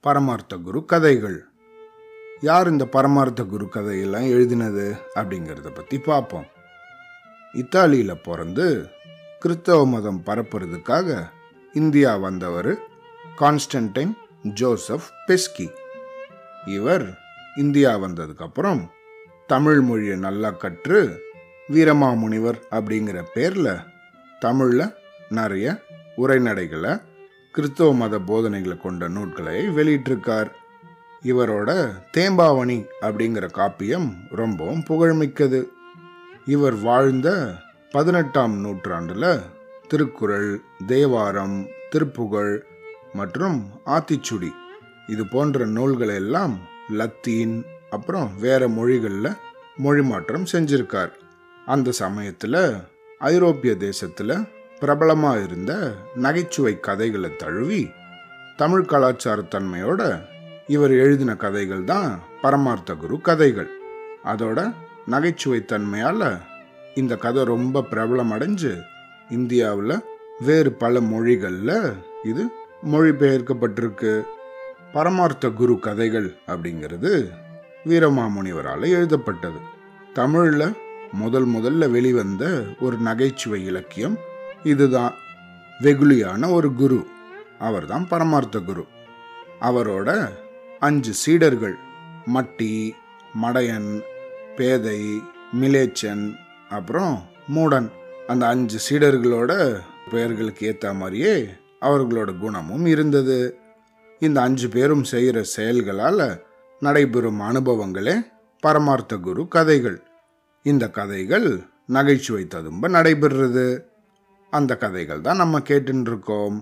பரமார்த்த குரு கதைகள். யார் இந்த பரமார்த்த குரு கதையெல்லாம் எழுதினது அப்படிங்கிறத பற்றி பார்ப்போம் இத்தாலியில் பிறந்து கிறிஸ்தவ மதம் பரப்புறதுக்காக இந்தியா வந்தவர் கான்ஸ்டன்டைன் ஜோசப் பெஸ்கி. இவர் இந்தியா வந்ததுக்கப்புறம் தமிழ் மொழியை நல்லா கற்று வீரமாமுனிவர் அப்படிங்கிற பேரில் தமிழில் நிறைய உரைநடைகளை கிறிஸ்தவ மத போதனைகளை கொண்ட நூல்களை வெளியிட்டிருக்கார். இவரோட தேம்பாவணி அப்படிங்கிற காப்பியம் ரொம்பவும் புகழ்மிக்கது. இவர் வாழ்ந்த பதினெட்டாம் நூற்றாண்டில் திருக்குறள் தேவாரம் திருப்புகழ் மற்றும் ஆத்திச்சுடி இது போன்ற நூல்களை எல்லாம் லத்தீன் அப்புறம் வேற மொழிகளில் மொழிமாற்றம் செஞ்சிருக்கார். அந்த சமயத்தில் ஐரோப்பிய தேசத்தில் பிரபலமாக இருந்த நகைச்சுவை கதைகளை தழுவி தமிழ் கலாச்சாரத்தன்மையோட இவர் எழுதின கதைகள் தான் பரமார்த்த குரு கதைகள். அதோட நகைச்சுவை தன்மையால் இந்த கதை ரொம்ப பிரபலம் அடைஞ்சு இந்தியாவில் வேறு பல மொழிகளில் இது மொழிபெயர்க்கப்பட்டிருக்கு. பரமார்த்த குரு கதைகள் அப்படிங்கிறது வீரமாமுனிவரால் எழுதப்பட்டது. தமிழில் முதல் முதல்ல வெளிவந்த ஒரு நகைச்சுவை இலக்கியம் இதுதான் வெகுளியான ஒரு குரு. அவர்தான் பரமார்த்த குரு. அவரோட அஞ்சு சீடர்கள். மட்டி மடையன் பேதை மிலேச்சன் அப்புறம் மூடன். அந்த அஞ்சு சீடர்களோட பெயர்களுக்கு ஏற்ற மாதிரியே அவர்களோட குணமும் இருந்தது. இந்த அஞ்சு பேரும் செய்கிற செயல்களால் நடைபெறும் அனுபவங்களே பரமார்த்த குரு கதைகள். இந்த கதைகள் நகைச்சுவை ததும்ப நடைபெறுறது. அந்த கதைகள் தான் நம்ம கேட்டுன்னு இருக்கோம்